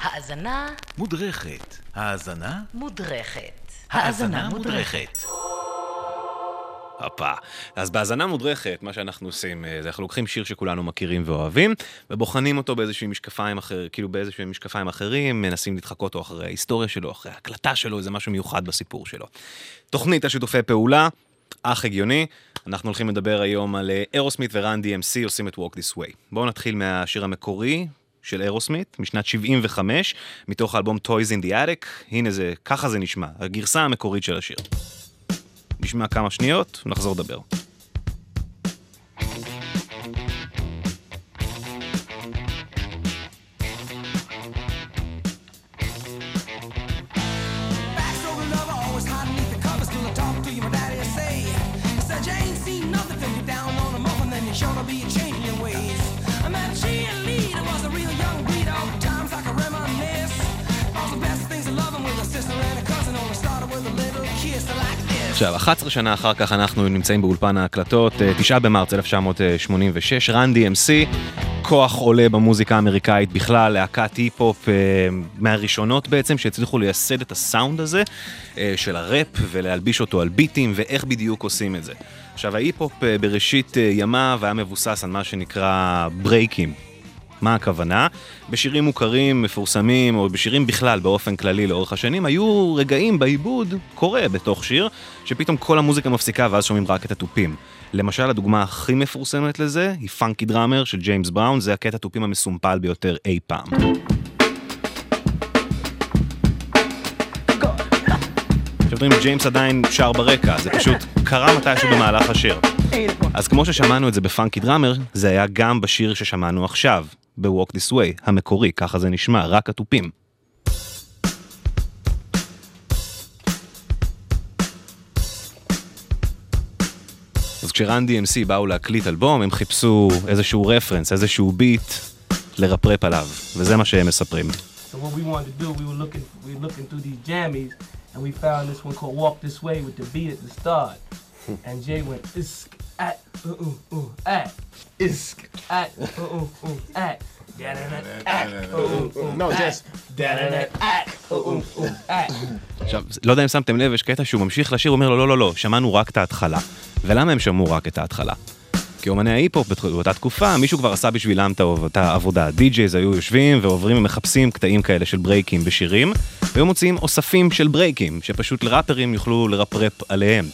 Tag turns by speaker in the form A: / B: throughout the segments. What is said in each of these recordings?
A: האזנה
B: מודרכת. האזנה?
A: מודרכת.
B: האזנה מודרכת.
C: הופה. אז בהאזנה מודרכת, מה שאנחנו עושים, אה, זה אנחנו לוקחים שיר שכולנו מכירים ואוהבים, ובוחנים אותו באיזשהם משקפיים אחר, כאילו באיזשהם משקפיים אחרים, מנסים לדחקות אותו אחרי ההיסטוריה שלו, אחרי ההקלטה שלו, איזה משהו מיוחד בסיפור שלו. תוכנית השיתופי פעולה, אך הגיוני. אנחנו הולכים לדבר היום על אירוסמית ורן DMC עושים את Walk This Way. בואו נתחיל מהשיר המקורי של אירוסמית, משנת 75, מתוך האלבום Toys in the Attic. הנה זה, ככה זה נשמע, הגרסה המקורית של השיר. נשמע כמה שניות, נחזור לדבר. עכשיו, 11 שנה אחר כך אנחנו נמצאים באולפן ההקלטות, אה, 9 במרץ 1986, Run DMC, כוח עולה במוזיקה האמריקאית בכלל, להקת היפ-הופ אה, מהראשונות בעצם, שהצליחו לייסד את הסאונד הזה אה, של הראפ ולהלביש אותו על ביטים, ואיך בדיוק עושים את זה. עכשיו, ההיפ-הופ אה, בראשית אה, ימיו היה מבוסס על מה שנקרא break ים. מה הכוונה? בשירים מוכרים, מפורסמים, או בשירים בכלל באופן כללי לאורך השנים, היו רגעים בעיבוד, קורה בתוך שיר, שפתאום כל המוזיקה מפסיקה ואז שומעים רק את התופים. למשל, הדוגמה הכי מפורסמת לזה היא Funky Drummer של ג'יימס בראון, זה הקטע התופים המסומפל ביותר אי פעם. עכשיו תראי, ג'יימס עדיין שר ברקע, זה פשוט קרה מתישהו במהלך השיר. אז כמו ששמענו את זה ב Funky Drummer, זה היה גם בשיר ששמענו עכשיו, ב-Walk This Way, המקורי, ככה זה נשמע, רק התופים. אז כשרן DMC באו להקליט אלבום, הם חיפשו איזשהו רפרנס, איזשהו ביט לרפרפ עליו, וזה מה שהם מספרים.
D: So what we wanted to do, we were looking, we were looking through these jammies, and we found this one called "Walk This Way" with the beat at the start. and Jay went isk uh uh uh uh uh uh
E: just
C: עכשיו, לא יודע אם שמתם לב, יש קטע שהוא ממשיך לשיר, הוא אומר לו, לא, לא, לא, שמענו רק את ההתחלה. ולמה הם שמעו רק את ההתחלה? כי אומני ההיפ-הופ באותה תקופה, מישהו כבר עשה בשבילם את העבודה. די-ג'ייז היו יושבים ועוברים ומחפשים קטעים כאלה של break ים בשירים, והיו מוציאים אוספים של break ים, שפשוט לראפרים יוכלו לרפרפ עליהם.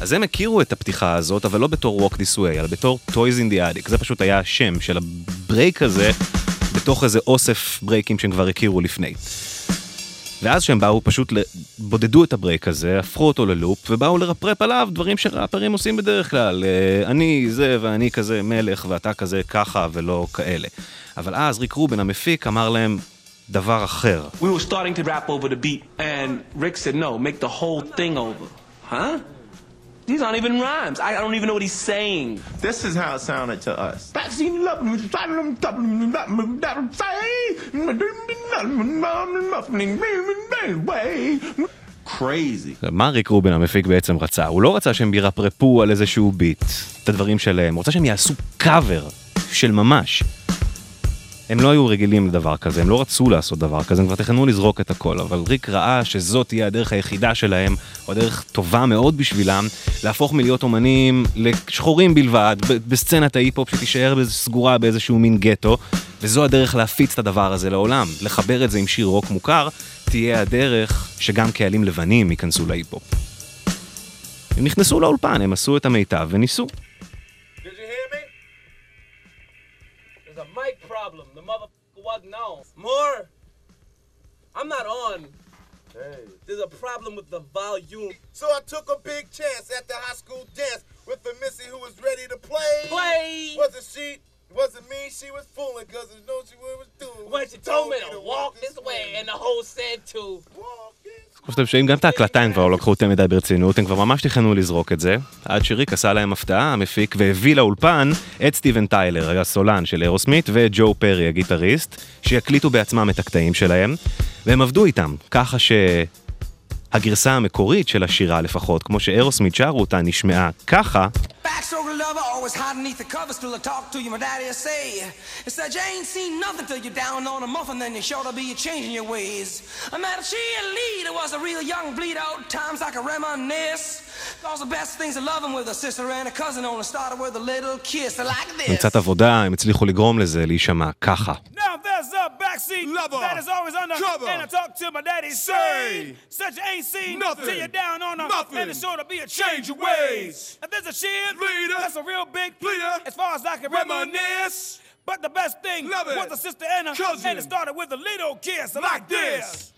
C: אז הם הכירו את הפתיחה הזאת, אבל לא בתור Walk This Way, אלא בתור Toys in the Attic. זה פשוט היה השם של ה break הזה, בתוך איזה אוסף break ים שהם כבר הכירו לפני. ואז שהם באו פשוט, בודדו את הברייק הזה, הפכו אותו ללופ, ובאו לרפרפ עליו דברים שראפרים עושים בדרך כלל. אה, אני זה ואני כזה מלך ואתה כזה ככה ולא כאלה. אבל אז ריק רובין המפיק אמר להם דבר אחר.
F: We were starting to rap over the beat, and Rick said, no, make the whole thing over. Huh? These aren't even rhymes. I, I don't even know what he's saying.
E: this is how it sounded to us. Crazy.
C: מה ריק רובין המפיק בעצם רצה? הוא לא רצה שהם ירפרפו על איזשהו ביט, את הדברים שלהם, הוא רצה שהם יעשו קאבר של ממש. הם לא היו רגילים לדבר כזה, הם לא רצו לעשות דבר כזה, הם כבר תכננו לזרוק את הכל, אבל ריק ראה שזאת תהיה הדרך היחידה שלהם, או הדרך טובה מאוד בשבילם, להפוך מלהיות אומנים לשחורים בלבד, בסצנת ההיפ-הופ שתישאר סגורה באיזשהו מין גטו, וזו הדרך להפיץ את הדבר הזה לעולם, לחבר את זה עם שיר רוק מוכר, תהיה הדרך שגם קהלים לבנים ייכנסו להיפ-הופ. הם נכנסו לאולפן, הם עשו את המיטב וניסו.
D: More? I'm not on. Hey. There's a problem with the volume.
G: So I took a big chance at the high school dance with the missy who was ready to play.
D: Play.
G: Wasn't she? Wasn't me. She was fooling because she know she was doing.
D: When she told me to walk this way, and the whole said to.
G: Walk
C: שאתם שומעים, גם את ההקלטה הם כבר לא לקחו יותר מדי ברצינות, הם כבר ממש תכננו לזרוק את זה, עד שריק עשה להם הפתעה, המפיק, והביא לאולפן את סטיבן טיילר, הסולן של אירוסמית, וג'ו פרי, הגיטריסט, שיקליטו בעצמם את הקטעים שלהם, והם עבדו איתם, ככה שהגרסה המקורית של השירה לפחות, כמו שאירוסמית שרו אותה, נשמעה ככה,
H: backstroke lover, always hide beneath the covers till I talk to you. My daddy say, He said, You ain't seen nothing till you're down on a muffin, then you're sure to be changing your ways. I met a cheerleader, was a real young bleed out, times I can reminisce. Cause the best things of loving with a sister and a cousin only started with a little kiss like this.
C: קצת עבודה, הם הצליחו לגרום לזה להישמע ככה.
A: Now backseat
G: Lover.
A: that is always under
G: Trouble.
A: And I talk to my daddy,
G: Say.
A: say, Said you ain't seen
G: Nothing.
A: till you're down on her.
G: Nothing.
A: And it's sure to be a change of
G: ways.
A: And there's a cheer
G: Leader.
A: that's a real big
G: Leader.
A: As far as I can reminisce. But the best thing
G: Love it.
A: was a sister and a
G: Cousin.
A: And it started with a little kiss like this.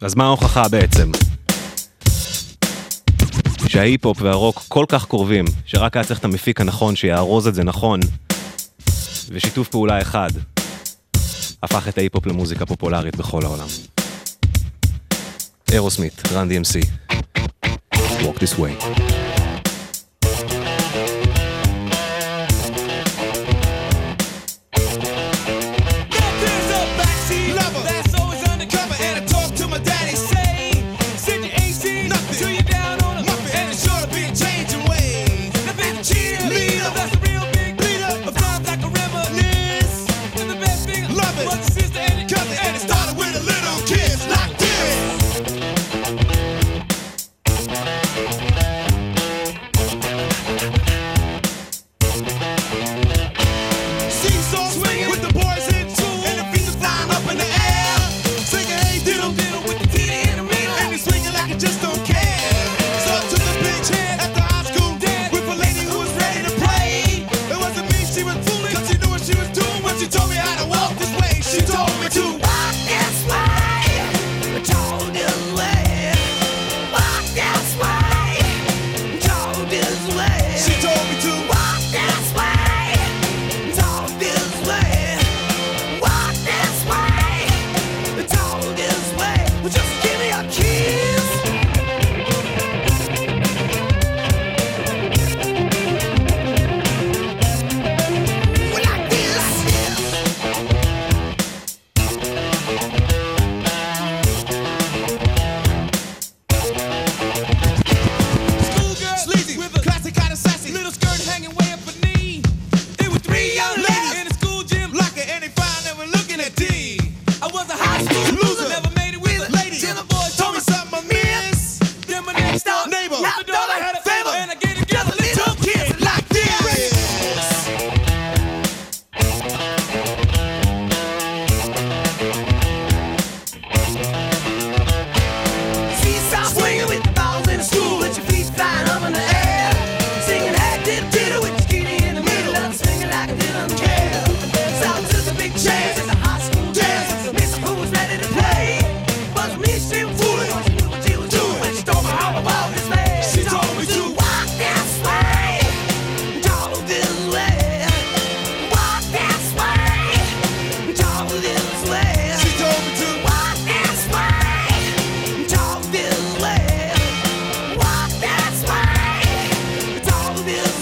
C: אז מה ההוכחה בעצם? שההיפ-הופ והרוק כל כך קרובים, שרק היה צריך את המפיק הנכון שיארוז את זה נכון, ושיתוף פעולה אחד, הפך את ההיפ-הופ למוזיקה פופולרית בכל העולם. אירוסמית, רן DMC, Walk This Way.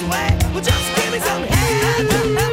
G: Way.
H: Well, just give me some head.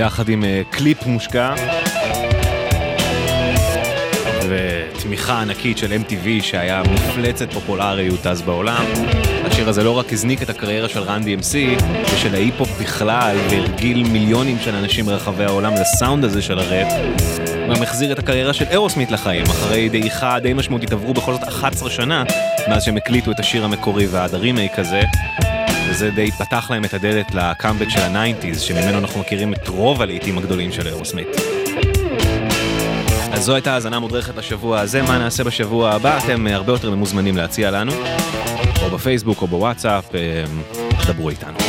C: יחד עם אה, קליפ מושקע ותמיכה ענקית של MTV שהיה מפלצת פופולריות אז בעולם. השיר הזה לא רק הזניק את הקריירה של Run DMC ושל ההיפ-הופ בכלל והרגיל מיליונים של אנשים ברחבי העולם לסאונד הזה של הראפ, הוא גם החזיר את הקריירה של אירוסמית לחיים אחרי דעיכה די משמעותית עברו בכל זאת 11 שנה מאז שהם הקליטו את השיר המקורי ועד הרימייק הזה. וזה די פתח להם את הדלת לקאמבק של ה nineties, שממנו אנחנו מכירים את רוב הלהיטים הגדולים של אירוסמית. אז זו הייתה האזנה מודרכת לשבוע הזה, מה נעשה בשבוע הבא? אתם אה, הרבה יותר ממוזמנים להציע לנו, או בפייסבוק או בוואטסאפ, אה, דברו איתנו.